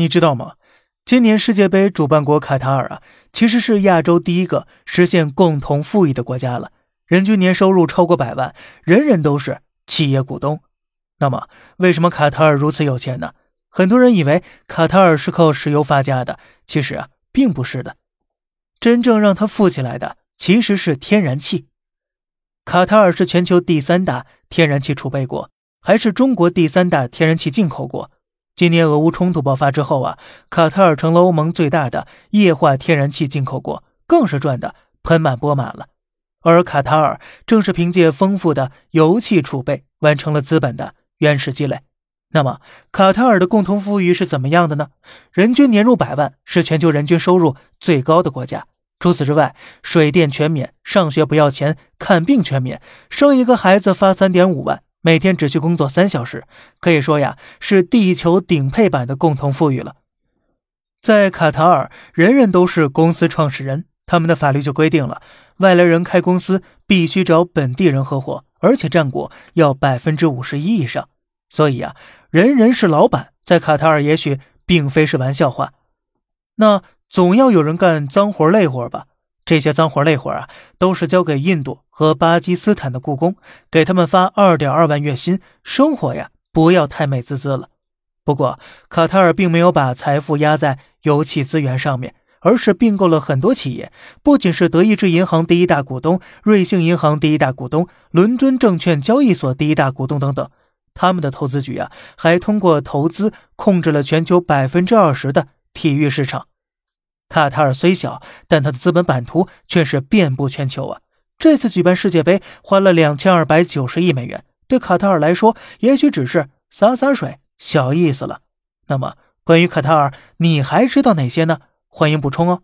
你知道吗？今年世界杯主办国卡塔尔啊，其实是亚洲第一个实现共同富裕的国家了，人均年收入超过百万，人人都是企业股东。那么，为什么卡塔尔如此有钱呢？很多人以为卡塔尔是靠石油发家的，其实啊，并不是的。真正让他富起来的，其实是天然气。卡塔尔是全球第三大天然气储备国，还是中国第三大天然气进口国。今年俄乌冲突爆发之后啊，卡塔尔成了欧盟最大的液化天然气进口国，更是赚得盆满钵满了。而卡塔尔正是凭借丰富的油气储备，完成了资本的原始积累。那么，卡塔尔的共同富裕是怎么样的呢？人均年入百万，是全球人均收入最高的国家。除此之外，水电全免，上学不要钱，看病全免，生一个孩子发三点五万。每天只需工作三小时，可以说呀是地球顶配版的共同富裕了。在卡塔尔，人人都是公司创始人，他们的法律就规定了，外来人开公司必须找本地人合伙，而且占股要百分之五十一以上。所以啊，人人是老板，在卡塔尔也许并非是玩笑话。那总要有人干脏活累活吧？这些脏活累活啊，都是交给印度和巴基斯坦的雇工，给他们发二点二万月薪，生活呀不要太美滋滋了。不过，卡塔尔并没有把财富压在油气资源上面，而是并购了很多企业，不仅是德意志银行第一大股东、瑞信银行第一大股东、伦敦证券交易所第一大股东等等。他们的投资局啊，还通过投资控制了全球百分之二十的体育市场。卡塔尔虽小，但它的资本版图却是遍布全球啊！这次举办世界杯花了两千二百九十亿美元，对卡塔尔来说，也许只是洒洒水，小意思了。那么，关于卡塔尔，你还知道哪些呢？欢迎补充哦。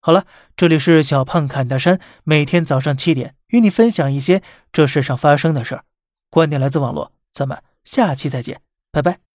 好了，这里是小胖侃大山，每天早上七点与你分享一些这世上发生的事儿，观点来自网络，咱们下期再见，拜拜。